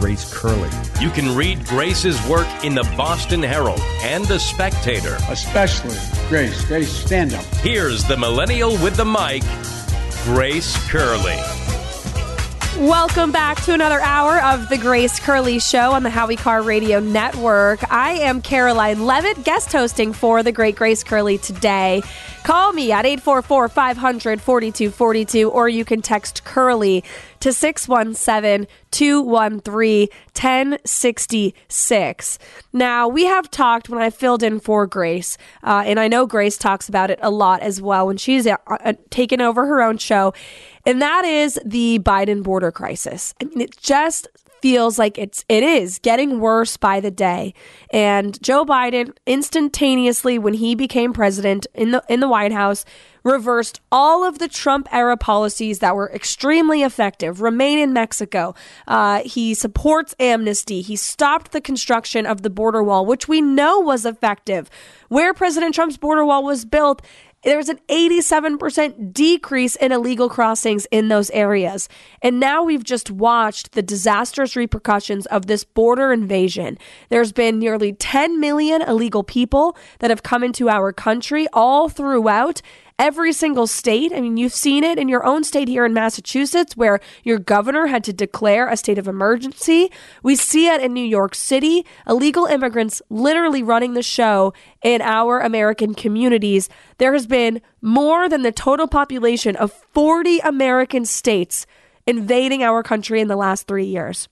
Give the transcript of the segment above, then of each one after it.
Grace Curley. You can read Grace's work in the Boston Herald and the Spectator. Especially Grace. Grace, stand up. Here's the millennial with the mic, Grace Curley. Welcome back to another hour of the Grace Curley Show on the Howie Carr Radio Network. I am Karoline Leavitt, guest hosting for the great Grace Curley today. Call me at 844 500 4242, or you can text Curley to 617 213 1066. Now, we have talked when I filled in for Grace, uh, and I know Grace talks about it a lot as well when she's uh, uh, taken over her own show, and that is the Biden border crisis. I mean, it just feels like it's it is getting worse by the day. And Joe Biden instantaneously when he became president in the in the White House reversed all of the Trump era policies that were extremely effective. Remain in Mexico. Uh, he supports amnesty. He stopped the construction of the border wall, which we know was effective. Where President Trump's border wall was built, there was an 87% decrease in illegal crossings in those areas. And now we've just watched the disastrous repercussions of this border invasion. There's been nearly 10 million illegal people that have come into our country all throughout every single state. I mean, you've seen it in your own state here in Massachusetts, where your governor had to declare a state of emergency. We see it in New York City. Illegal immigrants literally running the show in our American communities. There has been more than the total population of 40 American states invading our country in the last three years.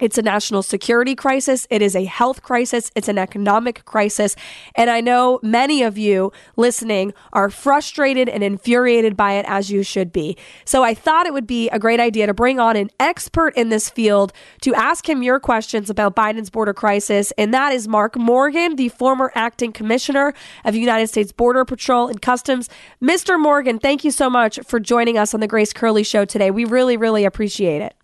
It's a national security crisis. It is a health crisis. It's an economic crisis. And I know many of you listening are frustrated and infuriated by it as you should be. So I thought it would be a great idea to bring on an expert in this field to ask him your questions about Biden's border crisis. And that is Mark Morgan, the former acting commissioner of United States Border Patrol and Customs. Mr. Morgan, thank you so much for joining us on the Grace Curley show today. We really, really appreciate it.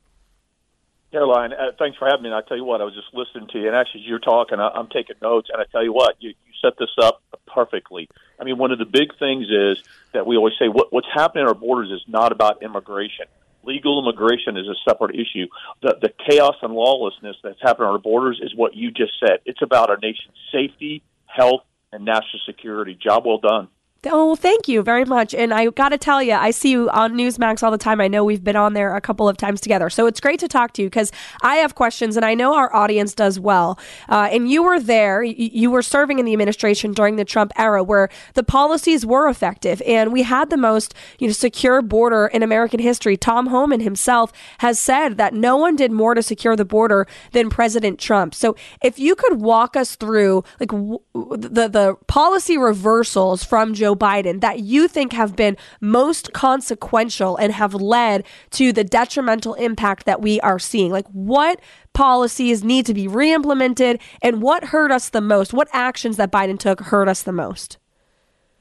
Karoline, uh, thanks for having me. And I tell you what, I was just listening to you, and actually, as you're talking, I, I'm taking notes. And I tell you what, you, you set this up perfectly. I mean, one of the big things is that we always say what, what's happening at our borders is not about immigration. Legal immigration is a separate issue. The, the chaos and lawlessness that's happening at our borders is what you just said. It's about our nation's safety, health, and national security. Job well done. Oh, thank you very much. And I got to tell you, I see you on Newsmax all the time. I know we've been on there a couple of times together. So it's great to talk to you because I have questions and I know our audience does well. Uh, and you were there, you were serving in the administration during the Trump era where the policies were effective and we had the most you know, secure border in American history. Tom Homan himself has said that no one did more to secure the border than President Trump. So if you could walk us through like w- the, the policy reversals from Joe Joe Biden that you think have been most consequential and have led to the detrimental impact that we are seeing? Like, what policies need to be re-implemented and what hurt us the most? What actions that Biden took hurt us the most?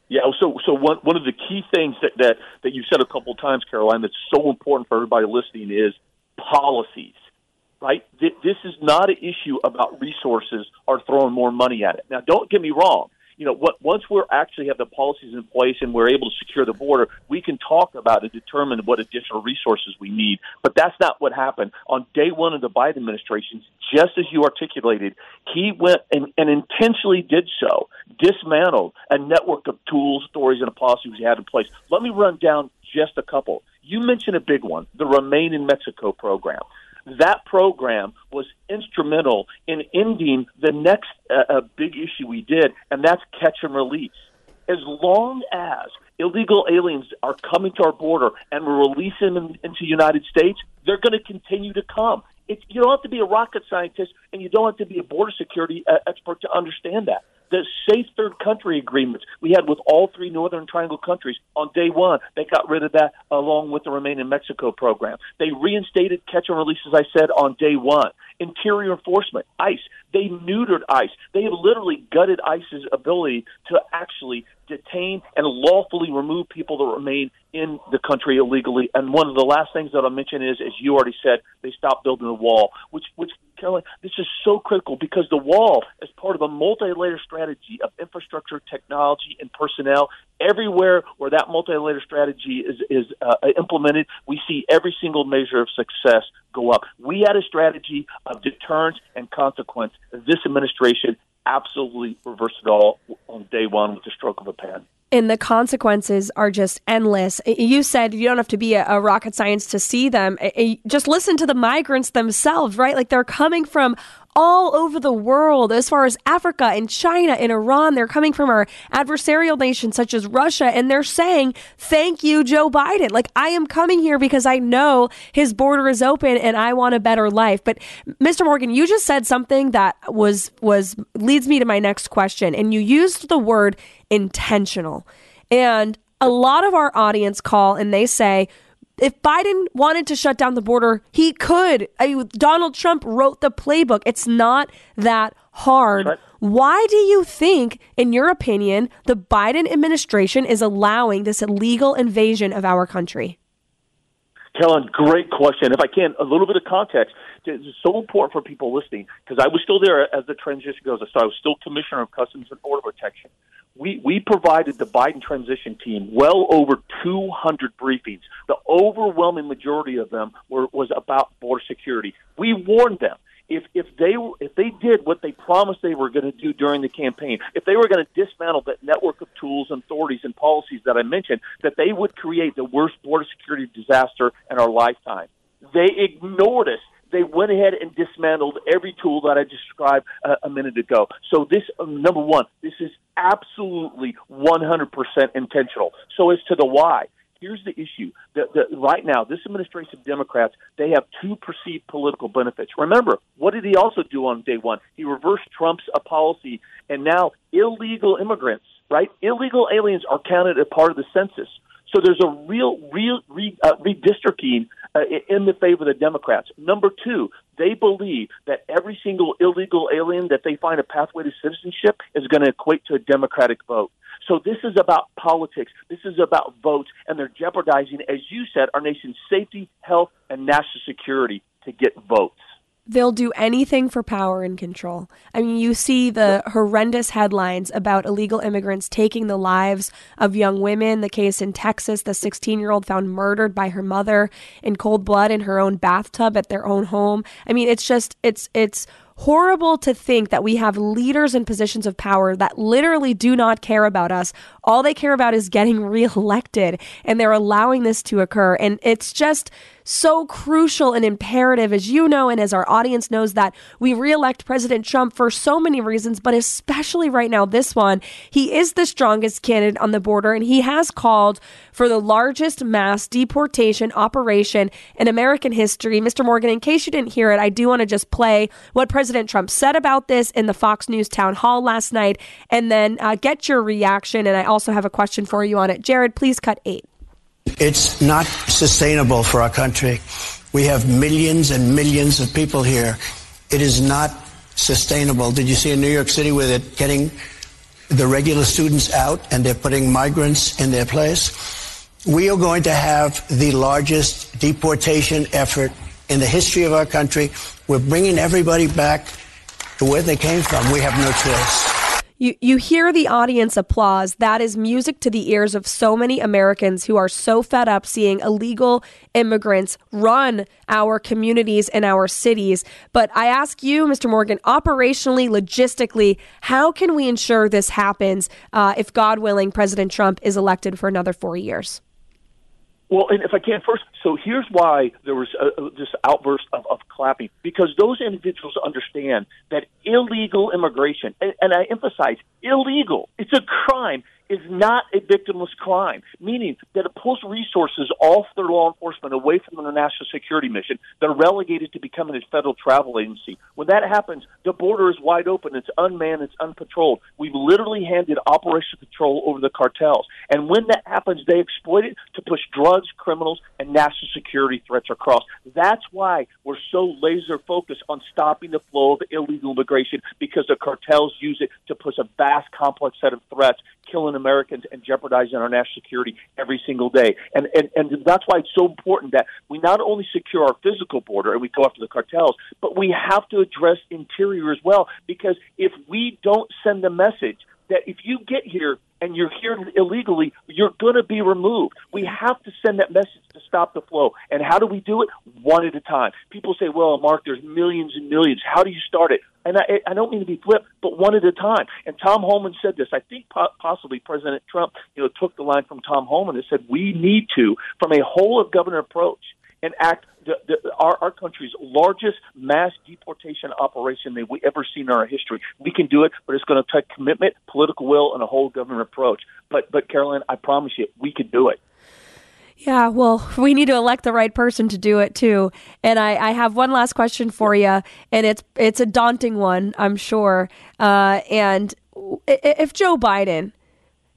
Yeah, so so one one of the key things that that, that you said a couple of times, Karoline, that's so important for everybody listening is policies. Right? This is not an issue about resources or throwing more money at it. Now, don't get me wrong you know, what, once we actually have the policies in place and we're able to secure the border, we can talk about and determine what additional resources we need. But that's not what happened on day one of the Biden administration. Just as you articulated, he went and, and intentionally did so, dismantled a network of tools, stories, and policies he had in place. Let me run down just a couple. You mentioned a big one, the Remain in Mexico program that program was instrumental in ending the next uh, uh, big issue we did, and that's catch and release. As long as illegal aliens are coming to our border and we're releasing them into the United States, they're going to continue to come. It, you don't have to be a rocket scientist and you don't have to be a border security uh, expert to understand that. The safe third country agreements we had with all three Northern Triangle countries on day one, they got rid of that along with the Remain in Mexico program. They reinstated catch and release, as I said, on day one. Interior enforcement, ICE, they neutered ICE. They have literally gutted ICE's ability to actually detain and lawfully remove people that remain in the country illegally. And one of the last things that I'll mention is, as you already said, they stopped building the wall, which, which Karoline, this is so critical because the wall is part of a multi-layer strategy of infrastructure, technology, and personnel. Everywhere where that multi-layer strategy is is uh, implemented, we see every single measure of success go up. We had a strategy of deterrence and consequence. This administration absolutely reversed it all on day one with the stroke of a pen and the consequences are just endless. You said you don't have to be a, a, rocket science to see them. Just listen to the migrants themselves, right? Like they're coming from all over the world, as far as Africa and China and Iran. They're coming from our adversarial nations such as Russia, and they're saying, Thank you, Joe Biden. Like, I am coming here because I know his border is open and I want a better life. But Mr. Morgan, you just said something that was was leads me to my next question. And you used the word intentional. And a lot of our audience call and they say, if Biden wanted to shut down the border, he could. I mean, Donald Trump wrote the playbook. It's not that hard. Right. Why do you think, in your opinion, the Biden administration is allowing this illegal invasion of our country? Kellen, great question. If I can, a little bit of context. It's so important for people listening because I was still there as the transition goes. So I was still Commissioner of Customs and Border Protection we, we provided the Biden transition team well over 200 briefings. The overwhelming majority of them were, was about border security. We warned them if if they if they did what they promised they were going to do during the campaign, if they were going to dismantle that network of tools and authorities and policies that I mentioned, that they would create the worst border security disaster in our lifetime. They ignored us they went ahead and dismantled every tool that I described uh, a minute ago. So this, uh, number one, this is absolutely 100% intentional. So as to the why, here's the issue. The, the, right now, this administration of Democrats, they have two perceived political benefits. Remember, what did he also do on day one? He reversed Trump's uh, policy, and now illegal immigrants, right? Illegal aliens are counted as part of the census. So there's a real, real re, uh, redistricting uh, in the favor of the Democrats. Number two, they believe that every single illegal alien that they find a pathway to citizenship is going to equate to a Democratic vote. So this is about politics. This is about votes, and they're jeopardizing, as you said, our nation's safety, health, and national security to get votes they'll do anything for power and control. I mean, you see the horrendous headlines about illegal immigrants taking the lives of young women. The case in Texas, the 16 year old found murdered by her mother in cold blood in her own bathtub at their own home. I mean, it's just, it's, it's, horrible to think that we have leaders in positions of power that literally do not care about us. All they care about is getting reelected, and they're allowing this to occur. And it's just so crucial and imperative, as you know, and as our audience knows, that we reelect President Trump for so many reasons, but especially right now, this one. He is the strongest candidate on the border, and he has called for the largest mass deportation operation in American history. Mr. Morgan, in case you didn't hear it, I do want to just play what President Trump said about this in the Fox News town hall last night, and then uh, get your reaction. And I also have a question for you on it. Jared, please cut eight. It's not sustainable for our country. We have millions and millions of people here. It is not sustainable. Did you see in New York City where they're getting the regular students out and they're putting migrants in their place? We are going to have the largest deportation effort in the history of our country. We're bringing everybody back to where they came from. We have no choice. You, you hear the audience applause. That is music to the ears of so many Americans who are so fed up seeing illegal immigrants run our communities and our cities. But I ask you, Mr. Morgan, operationally, logistically, how can we ensure this happens uh, if, God willing, President Trump is elected for another four years? Well, and if I can first, so here's why there was a, this outburst of, of clapping. Because those individuals understand that illegal immigration, and, and I emphasize illegal, it's a crime, is not a victimless crime, meaning that it pulls resources off their law enforcement away from their national security mission. They're relegated to becoming a federal travel agency. When that happens, the border is wide open. It's unmanned. It's unpatrolled. We've literally handed operational control over the cartels. And when that happens, they exploit it to push drugs, criminals, and national security threats across. That's why we're so laser focused on stopping the flow of illegal immigration because the cartels use it to push a vast, complex set of threats, killing Americans and jeopardizing our national security every single day. And, and, and that's why it's so important that we not only secure our physical border and we go after the cartels, but we have to address interior as well because if we don't send the message that if you get here and you're here illegally, you're going to be removed. We have to send that message to stop the flow. And how do we do it? One at a time. People say, well, Mark, there's millions and millions. How do you start it? And I, I don't mean to be flip, but one at a time. And Tom Homan said this. I think possibly President Trump, you know, took the line from Tom Homan and said, we need to, from a whole of government approach, and act the, the, our, our country's largest mass deportation operation that we ever seen in our history. We can do it, but it's going to take commitment, political will, and a whole government approach. But, but Karoline, I promise you, we can do it. Yeah, well, we need to elect the right person to do it too. And I, I have one last question for you, and it's it's a daunting one, I'm sure. Uh, and if Joe Biden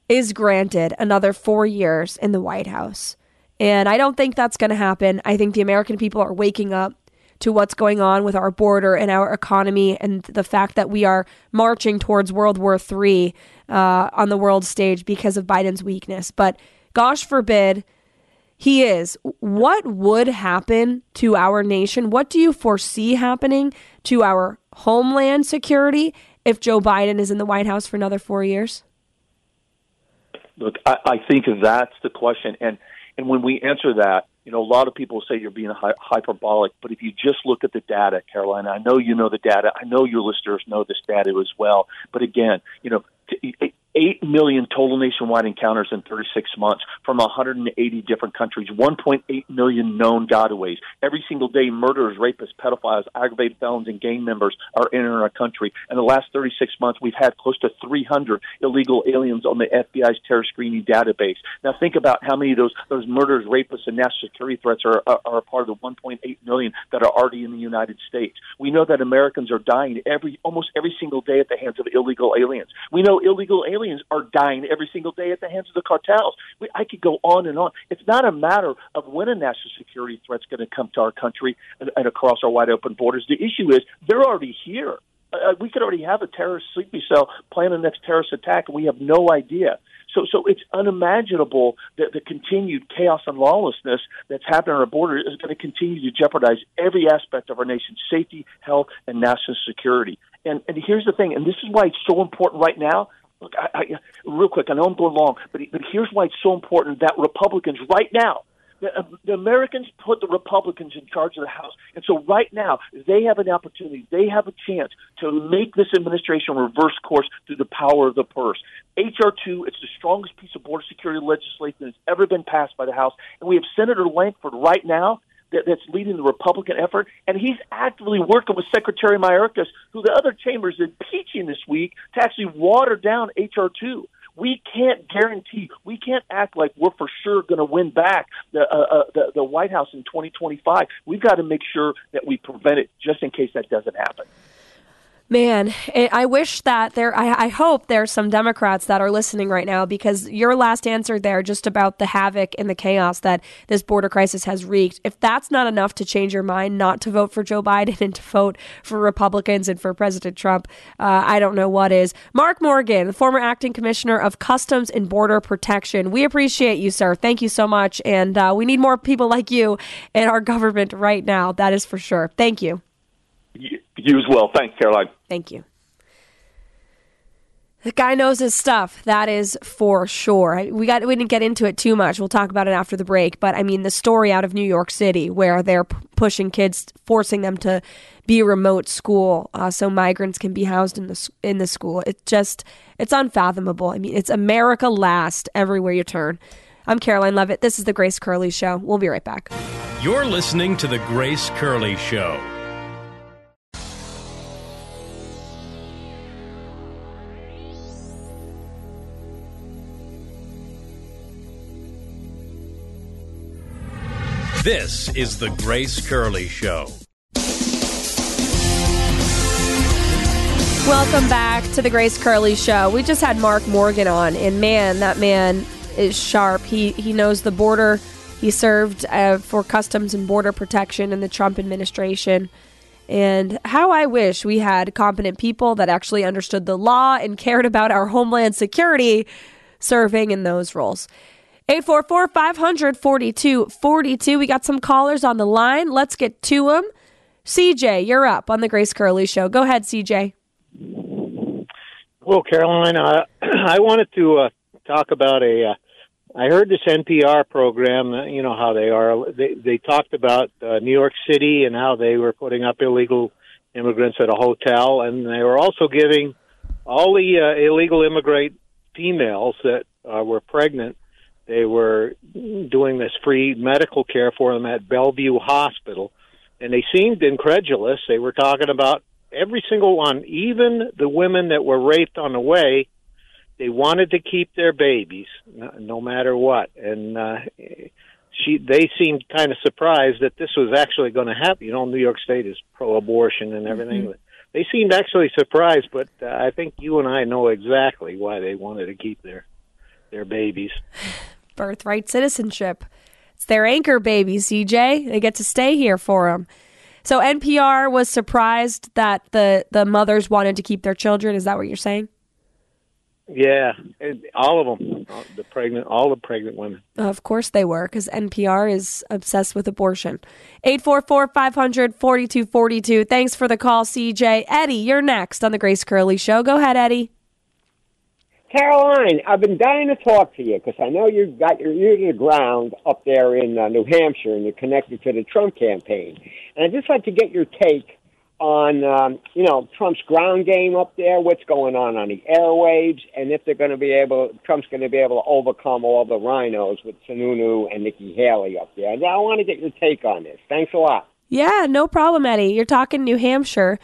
is granted another four years in the White House, and I don't think that's going to happen. I think the American people are waking up to what's going on with our border and our economy and the fact that we are marching towards World War III uh, on the world stage because of Biden's weakness. But gosh forbid he is. What would happen to our nation? What do you foresee happening to our homeland security if Joe Biden is in the White House for another four years? Look, I, I think that's the question. And and when we answer that, you know, a lot of people say you're being hy- hyperbolic, but if you just look at the data, Carolina, I know you know the data. I know your listeners know this data as well. But again, you know, 8 million total nationwide encounters in 36 months from 180 different countries, 1.8 million known gotaways. Every single day, murderers, rapists, pedophiles, aggravated felons, and gang members are entering our country. In the last 36 months, we've had close to 300 illegal aliens on the FBI's terror screening database. Now, think about how many of those, those murders, rapists, and national security threats are, are, are a part of the 1.8 million that are already in the United States. We know that Americans are dying every almost every single day at the hands of illegal aliens. We know illegal aliens are dying every single day at the hands of the cartels. We, I could go on and on. It's not a matter of when a national security threat's going to come to our country and, and across our wide open borders. The issue is they're already here. Uh, we could already have a terrorist sleepy cell plan the next terrorist attack, and we have no idea. So, so it's unimaginable that the continued chaos and lawlessness that's happening on our border is going to continue to jeopardize every aspect of our nation's safety, health, and national security. And, and here's the thing, and this is why it's so important right now Look, I, I, real quick, I know I'm going long, but, but here's why it's so important that Republicans right now, the, uh, the Americans put the Republicans in charge of the House. And so right now, they have an opportunity, they have a chance to make this administration reverse course through the power of the purse. H.R. 2, it's the strongest piece of border security legislation that's ever been passed by the House. And we have Senator Lankford right now that, that's leading the Republican effort, and he's actively working with Secretary Mayorkas, who the other chamber is impeaching this week, to actually water down HR two. We can't guarantee, we can't act like we're for sure going to win back the, uh, uh, the the White House in 2025. We've got to make sure that we prevent it, just in case that doesn't happen. Man, I wish that there, I, I hope there's some Democrats that are listening right now because your last answer there, just about the havoc and the chaos that this border crisis has wreaked, if that's not enough to change your mind not to vote for Joe Biden and to vote for Republicans and for President Trump, uh, I don't know what is. Mark Morgan, former acting commissioner of Customs and Border Protection, we appreciate you, sir. Thank you so much. And uh, we need more people like you in our government right now. That is for sure. Thank you. You as well. Thanks, Karoline. Thank you. The guy knows his stuff. That is for sure. We got we didn't get into it too much. We'll talk about it after the break. But I mean, the story out of New York City where they're p- pushing kids, forcing them to be remote school, uh, so migrants can be housed in the in the school. It's just it's unfathomable. I mean, it's America last everywhere you turn. I'm Karoline Leavitt. This is the Grace Curley Show. We'll be right back. You're listening to the Grace Curley Show. This is The Grace Curley Show. Welcome back to the Grace Curley Show. We just had Mark Morgan on, and man, that man is sharp. He he knows the border. He served uh, for Customs and Border Protection in the Trump administration. And how I wish we had competent people that actually understood the law and cared about our homeland security serving in those roles. 844 500 4242. We got some callers on the line. Let's get to them. CJ, you're up on the Grace Curley Show. Go ahead, CJ. Well, Karoline, uh, I wanted to uh, talk about a. Uh, I heard this NPR program. uh, You know how they are. They they talked about uh, New York City and how they were putting up illegal immigrants at a hotel, and they were also giving all the uh, illegal immigrant females that uh, were pregnant. They were doing this free medical care for them at Bellevue Hospital, and they seemed incredulous. They were talking about every single one, even the women that were raped on the way, they wanted to keep their babies no, matter what. And uh, she, they seemed kind of surprised that this was actually going to happen. You know, New York State is pro-abortion and everything. They seemed actually surprised, but uh, I think you and I know exactly why they wanted to keep their their babies. Birthright citizenship. It's their anchor baby, CJ. They get to stay here for them. So NPR was surprised that the, the mothers wanted to keep their children. Is that what you're saying? Yeah, and all of them, all the pregnant, all the pregnant women. Of course they were, because NPR is obsessed with abortion. 844 500 4242. Thanks for the call, CJ. Eddie, you're next on The Grace Curley Show. Go ahead, Eddie. Karoline, I've been dying to talk to you because I know you've got your ear to the ground up there in uh, New Hampshire and you're connected to the Trump campaign. And I'd just like to get your take on, um, you know, Trump's ground game up there, what's going on on the airwaves, and if they're going to be able, Trump's going to be able to overcome all the rhinos with Sununu and Nikki Haley up there. And I want to get your take on this. Thanks a lot. Yeah, no problem, Eddie. You're talking New Hampshire.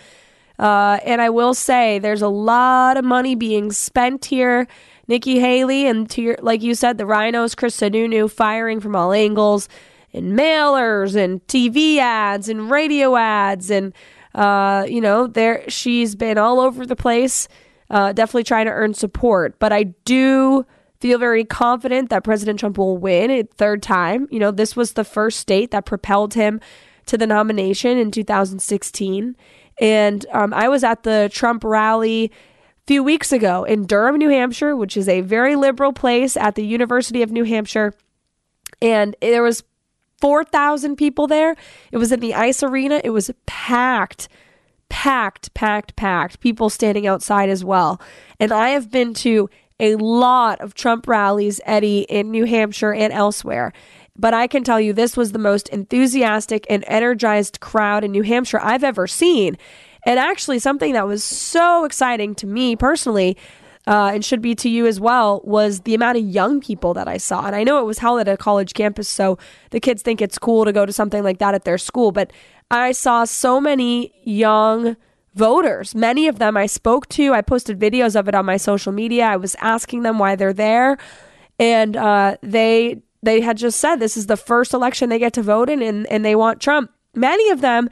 Uh, and I will say there's a lot of money being spent here. Nikki Haley and to your, like you said, the rhinos, Chris Sununu firing from all angles and mailers and TV ads and radio ads. And, uh, you know, there she's been all over the place, uh, definitely trying to earn support. But I do feel very confident that President Trump will win a third time. You know, this was the first state that propelled him to the nomination in 2016. And um, I was at the Trump rally a few weeks ago in Durham, New Hampshire, which is a very liberal place at the University of New Hampshire. And there was 4,000 people there. It was in the ice arena. It was packed, packed, packed, packed. People standing outside as well. And I have been to a lot of Trump rallies, Eddie, in New Hampshire and elsewhere. But I can tell you this was the most enthusiastic and energized crowd in New Hampshire I've ever seen. And actually, something that was so exciting to me personally, uh, and should be to you as well, was the amount of young people that I saw. And I know it was held at a college campus, so the kids think it's cool to go to something like that at their school. But I saw so many young voters. Many of them I spoke to. I posted videos of it on my social media. I was asking them why they're there. And uh, they they had just said this is the first election they get to vote in and, and they want Trump. Many of them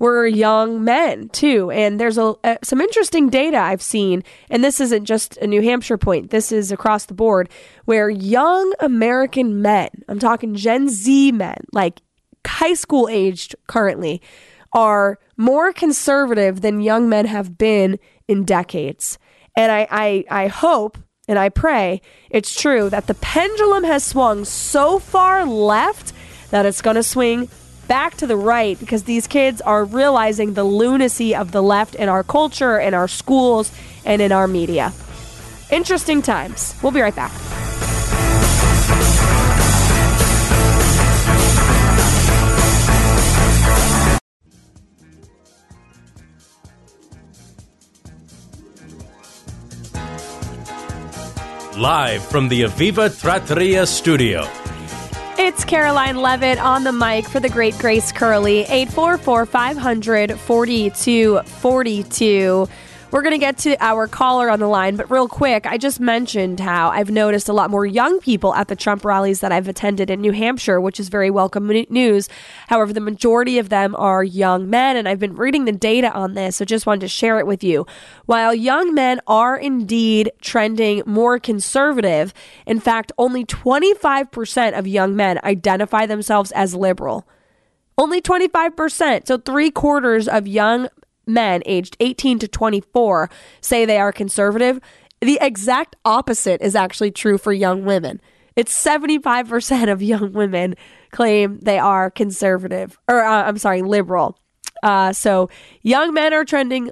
were young men too. And there's a, uh, some interesting data I've seen, and this isn't just a New Hampshire point, this is across the board, where young American men, I'm talking Gen Z men, like high school aged currently, are more conservative than young men have been in decades. And I, I, I hope and I pray it's true that the pendulum has swung so far left that it's going to swing back to the right because these kids are realizing the lunacy of the left in our culture, in our schools, and in our media. Interesting times. We'll be right back. Live from the Aviva Trattoria studio. It's Karoline Leavitt on the mic for the great Grace Curley. 844 500 4242. We're going to get to our caller on the line, but real quick, I just mentioned how I've noticed a lot more young people at the Trump rallies that I've attended in New Hampshire, which is very welcome news. However, the majority of them are young men, and I've been reading the data on this, so just wanted to share it with you. While young men are indeed trending more conservative, in fact, only 25% of young men identify themselves as liberal. Only 25%. So three quarters of young men aged 18 to 24 say they are conservative. The exact opposite is actually true for young women. It's 75% of young women claim they are conservative, or uh, I'm sorry, liberal. Uh, so young men are trending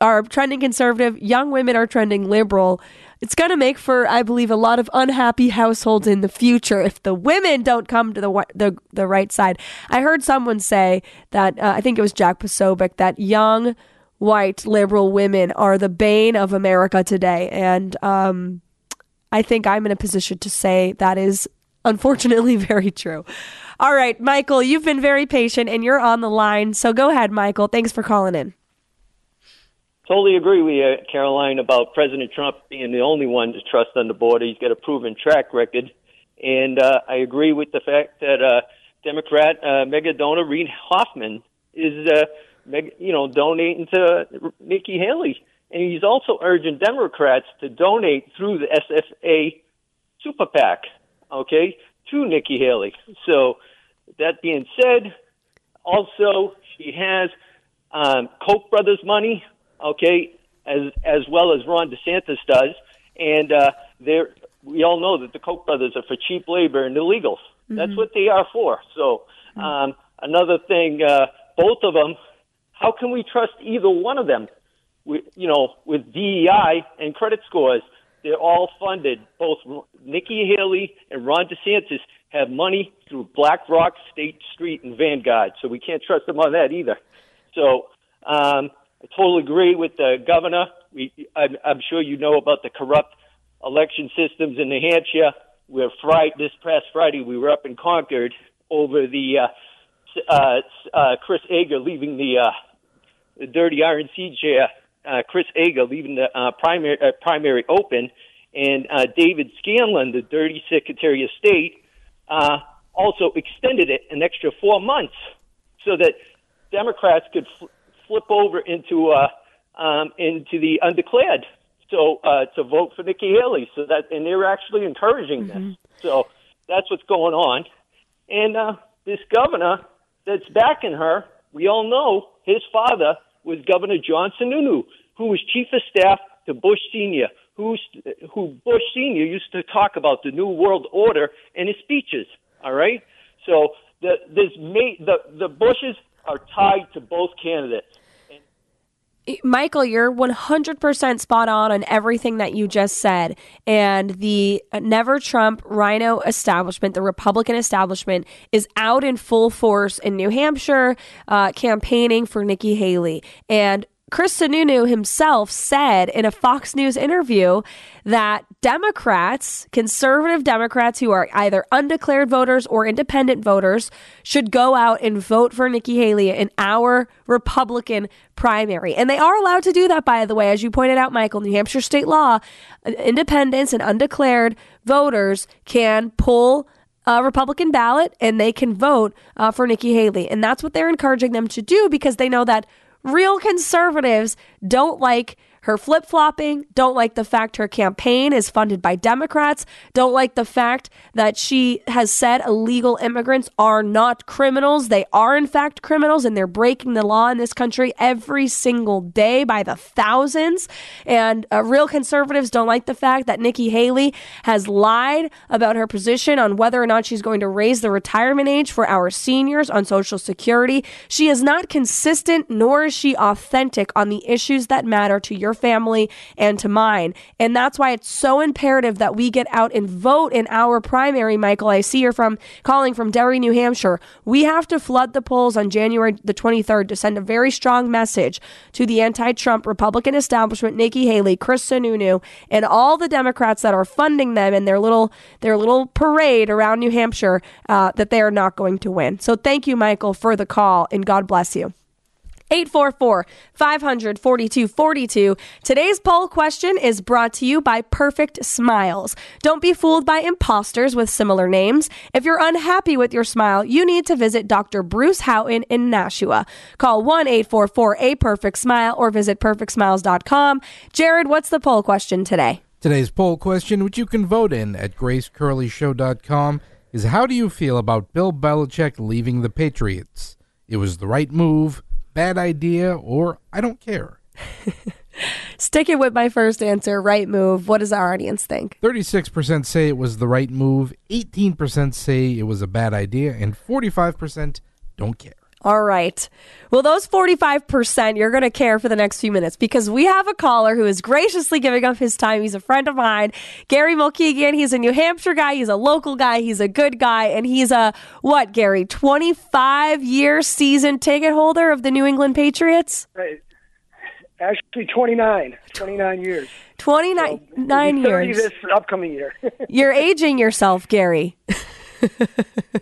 are trending conservative. Young women are trending liberal. It's going to make for, I believe, a lot of unhappy households in the future if the women don't come to the the, the right side. I heard someone say that uh, I think it was Jack Posobiec that young white liberal women are the bane of America today, and um, I think I'm in a position to say that is unfortunately very true. All right, Michael, you've been very patient and you're on the line. So go ahead, Michael. Thanks for calling in. Totally agree with you, Karoline, about President Trump being the only one to trust on the border. He's got a proven track record. And uh, I agree with the fact that uh, Democrat uh, mega donor Reid Hoffman is, uh, mega, you know, donating to Nikki Haley. And he's also urging Democrats to donate through the SFA super PAC, okay, to Nikki Haley. So that being said, also she has um, Koch brothers money okay, as as well as Ron DeSantis does, and uh, they're we all know that the Koch brothers are for cheap labor and illegals. Mm-hmm. That's what they are for. So mm-hmm. um, another thing, uh, both of them. How can we trust either one of them? We, you know, with DEI and credit scores, they're all funded. Both Nikki Haley and Ron DeSantis have money through BlackRock, State Street, and Vanguard, so we can't trust them on that either. So um, I totally agree with the governor. We, I'm, I'm sure you know about the corrupt election systems in New Hampshire. We're Friday, this past Friday, we were up in Concord over the uh, uh, uh, Chris Ager leaving the, uh, the dirty RNC chair. Uh, Chris Ager leaving the uh, primary uh, primary open, and uh, David Scanlan, the dirty Secretary of State, uh, also extended it an extra four months so that Democrats could flip over into uh, um, into the undeclared. So uh, to vote for Nikki Haley. So that and they're actually encouraging mm-hmm. this. So that's what's going on. And uh, this governor that's backing her, we all know his father was Governor John Sununu, who was chief of staff to Bush Senior, who's, who Bush Senior used to talk about the New World Order in his speeches. All right, so the this the the Bushes are tied to both candidates. Michael, you're 100% spot on on everything that you just said. And the Never Trump Rhino establishment, the Republican establishment, is out in full force in New Hampshire uh, campaigning for Nikki Haley. And Chris Sununu himself said in a Fox News interview that Democrats, conservative Democrats who are either undeclared voters or independent voters, should go out and vote for Nikki Haley in our Republican primary. And they are allowed to do that, by the way. As you pointed out, Michael, New Hampshire state law, independents and undeclared voters can pull a Republican ballot and they can vote uh, for Nikki Haley. And that's what they're encouraging them to do because they know that real conservatives don't like her flip flopping, don't like the fact her campaign is funded by Democrats, don't like the fact that she has said illegal immigrants are not criminals. They are, in fact, criminals, and they're breaking the law in this country every single day by the thousands. And uh, real conservatives don't like the fact that Nikki Haley has lied about her position on whether or not she's going to raise the retirement age for our seniors on Social Security. She is not consistent, nor is she authentic on the issues that matter to your your family and to mine. And that's why it's so imperative that we get out and vote in our primary, Michael. I see you're from calling from Derry, New Hampshire. We have to flood the polls on January the 23rd to send a very strong message to the anti-Trump Republican establishment, Nikki Haley, Chris Sununu, and all the Democrats that are funding them in their little their little parade around New Hampshire uh, that they are not going to win. So thank you, Michael, for the call, and God bless you. 844 500 4242. Today's poll question is brought to you by Perfect Smiles. Don't be fooled by imposters with similar names. If you're unhappy with your smile, you need to visit Dr. Bruce Houghton in Nashua. Call 1 844 A Perfect Smile or visit perfectsmiles.com. Jared, what's the poll question today? Today's poll question, which you can vote in at gracecurleyshow.com, is how do you feel about Bill Belichick leaving the Patriots? It was the right move bad idea, or I don't care. Sticking with my first answer, right move. What does our audience think? 36% say it was the right move, 18% say it was a bad idea, and 45% don't care. All right. Well, those 45% you're going to care for the next few minutes because we have a caller who is graciously giving up his time. He's a friend of mine, Gary Mulkegan. He's a New Hampshire guy. He's a local guy. He's a good guy. And he's a, what, Gary, 25 year season ticket holder of the New England Patriots? Right. Actually, 29. 29 years. 29 so, nine years. this upcoming year. you're aging yourself, Gary.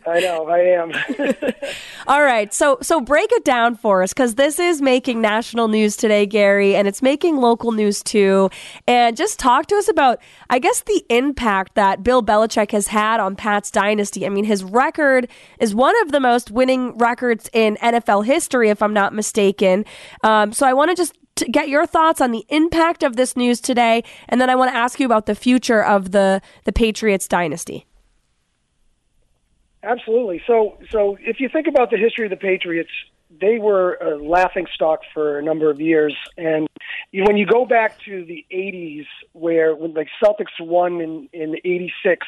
I know, I am. All right, so so break it down for us because this is making national news today, Gary, and it's making local news too. And just talk to us about, I guess, the impact that Bill Belichick has had on Pat's dynasty. I mean, his record is one of the most winning records in NFL history, if I'm not mistaken. Um, so I want to just to get your thoughts on the impact of this news today, and then I want to ask you about the future of the the Patriots dynasty. Absolutely. So, so if you think about the history of the Patriots, they were a laughing stock for a number of years. And when you go back to the '80s, where when like Celtics won in in '86,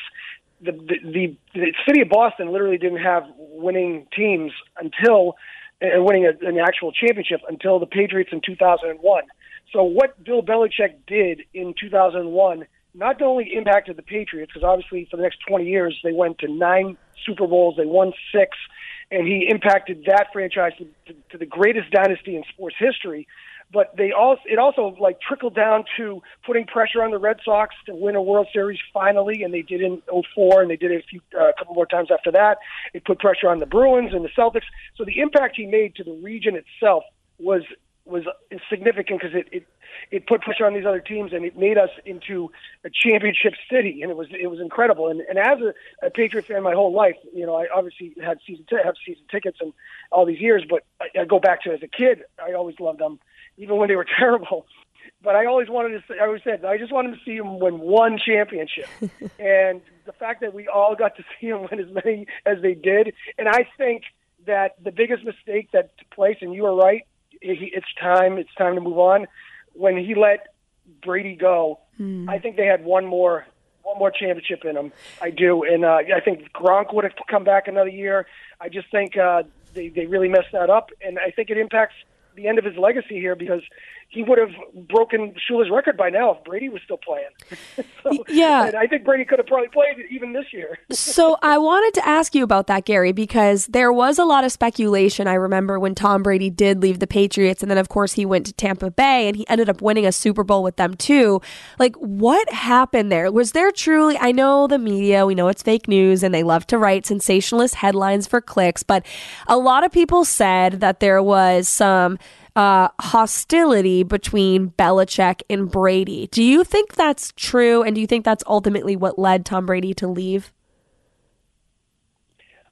the, the the the city of Boston literally didn't have winning teams until and winning a, an actual championship until the Patriots in 2001. So what Bill Belichick did in 2001 not only impacted the Patriots, because obviously for the next 20 years they went to nine Super Bowls, they won six, and he impacted that franchise to, to, to the greatest dynasty in sports history. But they also it also like trickled down to putting pressure on the Red Sox to win a World Series finally, and they did in 04, and they did it a few uh, a couple more times after that. It put pressure on the Bruins and the Celtics. So the impact he made to the region itself was was significant because it, it it put pressure on these other teams and it made us into a championship city. And it was it was incredible. And and as a, a Patriot fan my whole life you know I obviously had season t- have season tickets and all these years but I, I go back to as a kid I always loved them even when they were terrible. But I always wanted to say, I always said I just wanted to see him win one championship. And the fact that we all got to see him win as many as they did and I think that the biggest mistake that took place and you were right it's time. It's time to move on. When he let Brady go, mm. I think they had one more one more championship in them. I do, and uh, I think Gronk would have come back another year. I just think uh, they they really messed that up, and I think it impacts the end of his legacy here because he would have broken Shula's record by now if Brady was still playing. so, yeah, I think Brady could have probably played even this year. so I wanted to ask you about that, Gary, because there was a lot of speculation. I remember when Tom Brady did leave the Patriots, and then of course he went to Tampa Bay, and he ended up winning a Super Bowl with them too. Like, what happened there? Was there truly? I know the media, we know it's fake news, and they love to write sensationalist headlines for clicks, but a lot of people said that there was some uh, hostility between Belichick and Brady. Do you think that's true? And do you think that's ultimately what led Tom Brady to leave?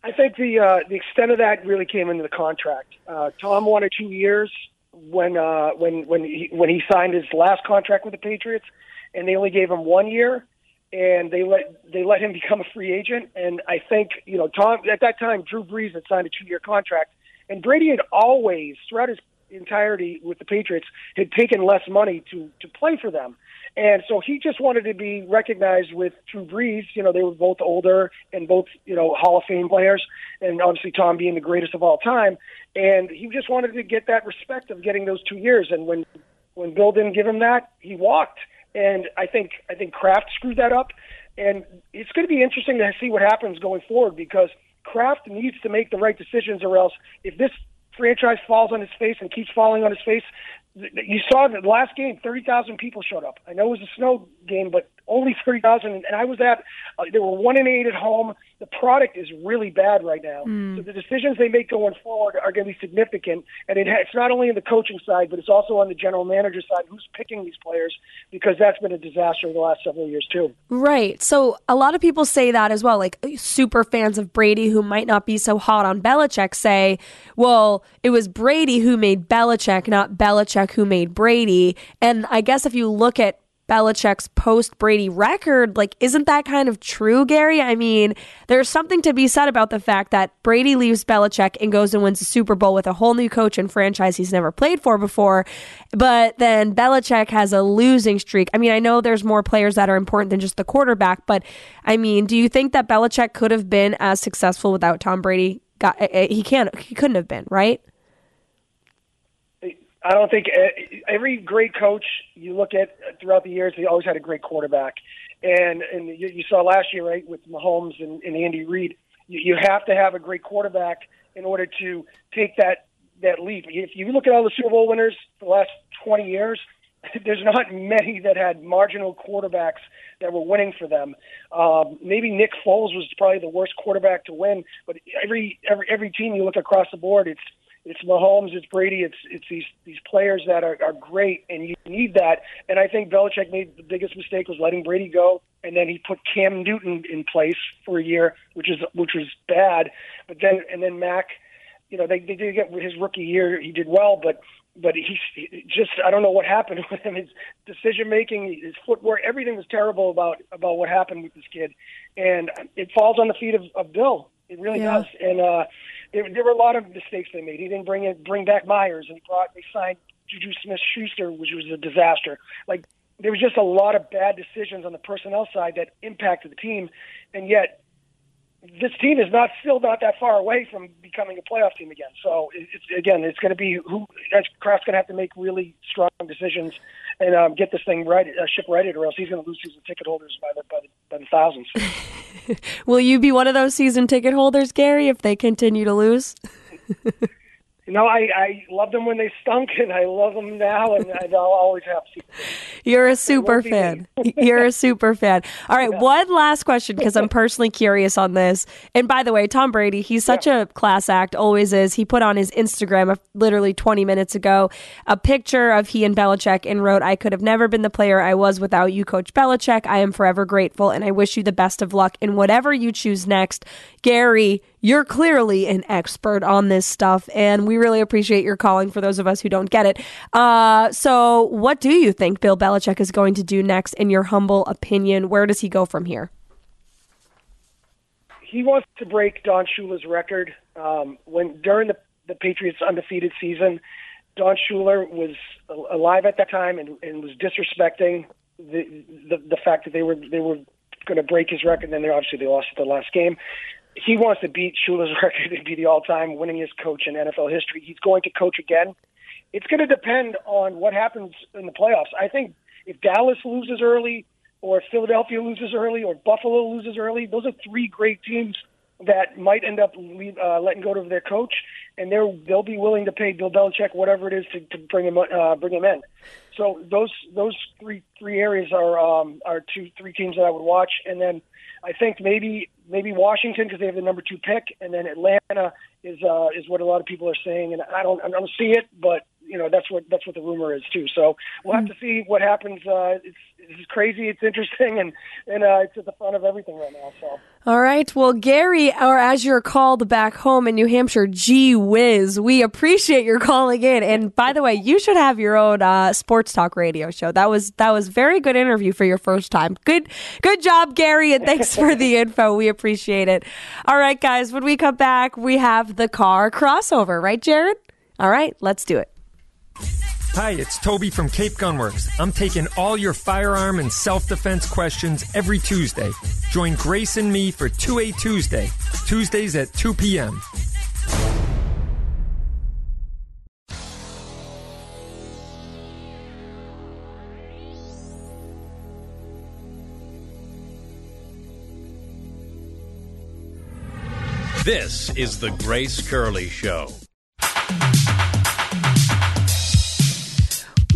I think the uh, the extent of that really came into the contract. Uh, Tom wanted two years when uh, when when he, when he signed his last contract with the Patriots, and they only gave him one year, and they let they let him become a free agent. And I think you know Tom at that time Drew Brees had signed a two year contract, and Brady had always throughout his entirety with the Patriots had taken less money to to play for them. And so he just wanted to be recognized with Drew Brees. You know, they were both older and both, you know, Hall of Fame players, and obviously Tom being the greatest of all time. And he just wanted to get that respect of getting those two years. And when when Bill didn't give him that, he walked. And I think I think Kraft screwed that up. And it's going to be interesting to see what happens going forward because Kraft needs to make the right decisions, or else if this franchise falls on his face and keeps falling on his face. You saw the last game, 30,000 people showed up. I know it was a snow game, but only thirty thousand, and I was at. Uh, they were one and eight at home. The product is really bad right now. Hmm. So the decisions they make going forward are going to be significant, and it, it's not only in the coaching side, but it's also on the general manager side, who's picking these players, because that's been a disaster the last several years too. Right. So a lot of people say that as well. Like super fans of Brady who might not be so hot on Belichick say, well, it was Brady who made Belichick, not Belichick who made Brady. And I guess if you look at Belichick's post Brady record, like, isn't that kind of true, Gary? I mean, there's something to be said about the fact that Brady leaves Belichick and goes and wins the Super Bowl with a whole new coach and franchise he's never played for before. But then Belichick has a losing streak. I mean, I know there's more players that are important than just the quarterback, but I mean, do you think that Belichick could have been as successful without Tom Brady? Eh, eh, he can't, he couldn't have been, right? I don't think uh, every great coach you look at throughout the years, they always had a great quarterback. And and you, you saw last year, right, with Mahomes and, and Andy Reid, you, you have to have a great quarterback in order to take that that leap. If you look at all the Super Bowl winners the last 20 years, there's not many that had marginal quarterbacks that were winning for them. Um, maybe Nick Foles was probably the worst quarterback to win, but every every every team you look across the board, it's it's Mahomes, it's Brady, it's it's these these players that are, are great, and you need that. And I think Belichick made the biggest mistake was letting Brady go, and then he put Cam Newton in place for a year, which is which was bad. But then and then Mac, you know, they they did get his rookie year, he did well, but but he's he just I don't know what happened with him. His decision making, his footwork, everything was terrible about about what happened with this kid, and it falls on the feet of, of Bill. It really Yeah. does. And uh, there, there were a lot of mistakes they made. He didn't bring it, bring back Meyers, and he brought they signed Juju Smith-Schuster, which was a disaster. Like there was just a lot of bad decisions on the personnel side that impacted the team, and yet this team is not still not that far away from becoming a playoff team again. So it's again, it's going to be who Kraft's going to have to make really strong decisions and um, get this thing right, uh, ship righted, or else he's going to lose season ticket holders by the by the, by the thousands. Will you be one of those season ticket holders, Gary, if they continue to lose? You know, I, I loved them when they stunk, and I love them now, and I'll always have to. You're a super won't be me. fan. You're a super fan. All right, one last question because I'm personally curious on this. And by the way, Tom Brady, he's such a class act, always is. He put on his Instagram uh, literally 20 minutes ago a picture of he and Belichick and wrote, I could have never been the player I was without you, Coach Belichick. I am forever grateful and I wish you the best of luck in whatever you choose next. Gary, you're clearly an expert on this stuff, and we really appreciate your calling for those of us who don't get it. Uh, so, what do you think Bill Belichick is going to do next, in your humble opinion? Where does he go from here? he wants to break Don Shula's record. Um, when during the, the Patriots' undefeated season, Don Shula was alive at that time and, and was disrespecting the, the the fact that they were they were going to break his record. And then obviously they lost at the last game. He wants to beat Shula's record and be the all-time winningest coach in NFL history. He's going to coach again. It's going to depend on what happens in the playoffs. I think if Dallas loses early, or Philadelphia loses early, or Buffalo loses early, those are three great teams that might end up leave, uh, letting go of their coach, and they're they'll be willing to pay Bill Belichick whatever it is to, to bring him uh, bring him in. So those those three three areas are um, are two three teams that I would watch, and then I think maybe maybe Washington because they have the number two pick, and then Atlanta is uh, is what a lot of people are saying, and I don't I don't see it, but you know that's what that's what the rumor is too. So we'll have to see what happens. Uh, it's it's crazy, it's interesting, and and uh, it's at the front of everything right now. So. All right. Well, Gary, or as you're called back home in New Hampshire, gee whiz, we appreciate your calling in. And by the way, you should have your own uh, sports talk radio show. That was that was very good interview for your first time. Good, good job, Gary, and thanks for the info. We appreciate it. All right, guys. When we come back, we have the car crossover, right, Jared? All right, let's do it. Hi, it's Toby from Cape Gunworks. I'm taking all your firearm and self defense questions every Tuesday. Join Grace and me for 2A Tuesday, Tuesdays at 2 p.m. This is the Grace Curley Show.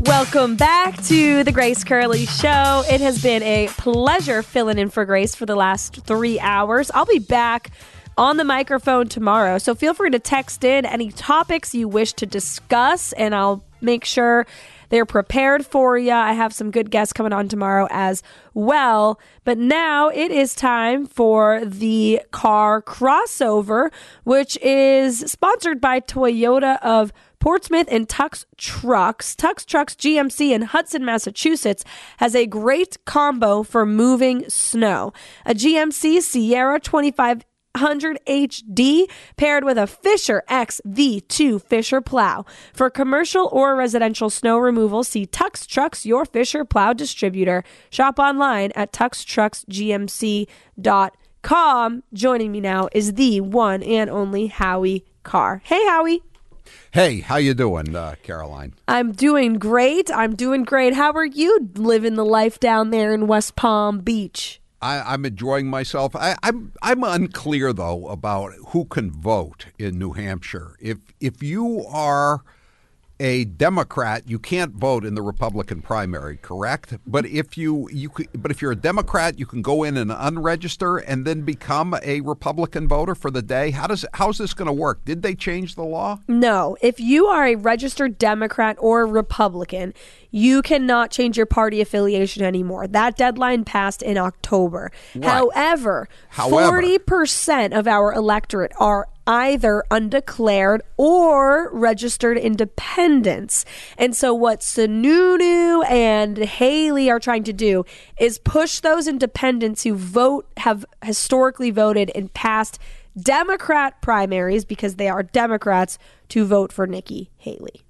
Welcome back to the Grace Curley Show. It has been a pleasure filling in for Grace for the last three hours. I'll be back on the microphone tomorrow, so feel free to text in any topics you wish to discuss, and I'll make sure they're prepared for you. I have some good guests coming on tomorrow as well. But now it is time for the car crossover, which is sponsored by Toyota of Portsmouth and Tux Trucks. Tux Trucks GMC in Hudson, Massachusetts has a great combo for moving snow. A GMC Sierra 25 100 HD paired with a Fisher X V2 Fisher plow. For commercial or residential snow removal, see Tux Trucks, your Fisher plow distributor. Shop online at tuxtrucksgmc.com. Joining me now is the one and only Howie Carr. Hey, Howie. Hey, how you doing, uh, Karoline? I'm doing great. I'm doing great. How are you living the life down there in West Palm Beach? I, am enjoying myself. I, I'm I'm unclear though about who can vote in New Hampshire. If if you are a Democrat, you can't vote in the Republican primary, correct? But if you you could, but if you're a Democrat, you can go in and unregister and then become a Republican voter for the day. How does how's this going to work? Did they change the law? No. If you are a registered Democrat or Republican, you cannot change your party affiliation anymore. That deadline passed in October. Right. However, However. 40% of our electorate are either undeclared or registered independents. And so what Sununu and Haley are trying to do is push those independents who vote have historically voted in past Democrat primaries because they are Democrats to vote for Nikki Haley.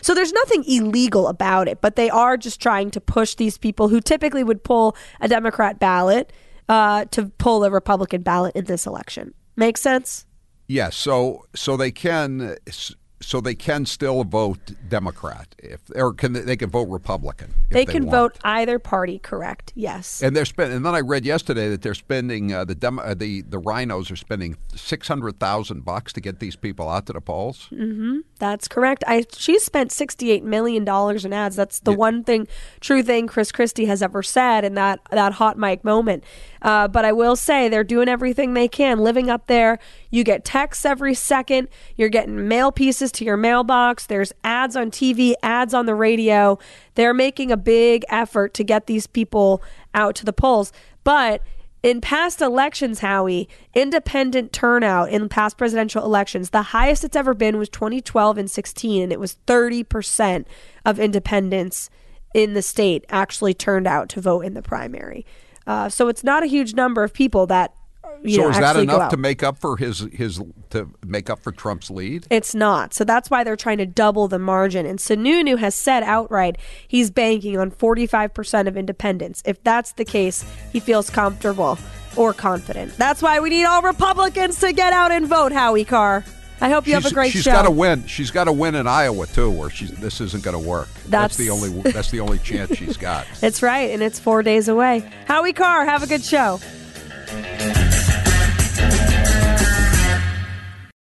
So there's nothing illegal about it, but they are just trying to push these people who typically would pull a Democrat ballot uh, to pull a Republican ballot in this election. Make sense? Yes. So so they can so they can still vote Democrat if or can they, they can vote Republican. if They can want. vote either party, correct? Yes. And they're spending. And then I read yesterday that they're spending uh, the Dem- uh, the the RINOs are spending six hundred thousand bucks to get these people out to the polls. hmm That's correct. I she spent sixty-eight million dollars in ads. That's the one thing, true thing, Chris Christie has ever said in that that hot mic moment. Uh, but I will say they're doing everything they can, living up there. You get texts every second. You're getting mail pieces to your mailbox. There's ads on TV, ads on the radio. They're making a big effort to get these people out to the polls. But in past elections, Howie, independent turnout in past presidential elections, the highest it's ever been was 2012 and 16, and it was 30% of independents in the state actually turned out to vote in the primary. Uh, so it's not a huge number of people that so know, is that enough to make up for his his to make up for Trump's lead? It's not. So that's why they're trying to double the margin. And Sununu has said outright he's banking on 45% of independents. If that's the case, he feels comfortable or confident. That's why we need all Republicans to get out and vote, Howie Carr. I hope you have a great she's show. She's got to win. She's got to win in Iowa too, where she's this isn't going to work. That's- the only that's the only chance she's got. It's right, and it's four days away. Howie Carr, have a good show.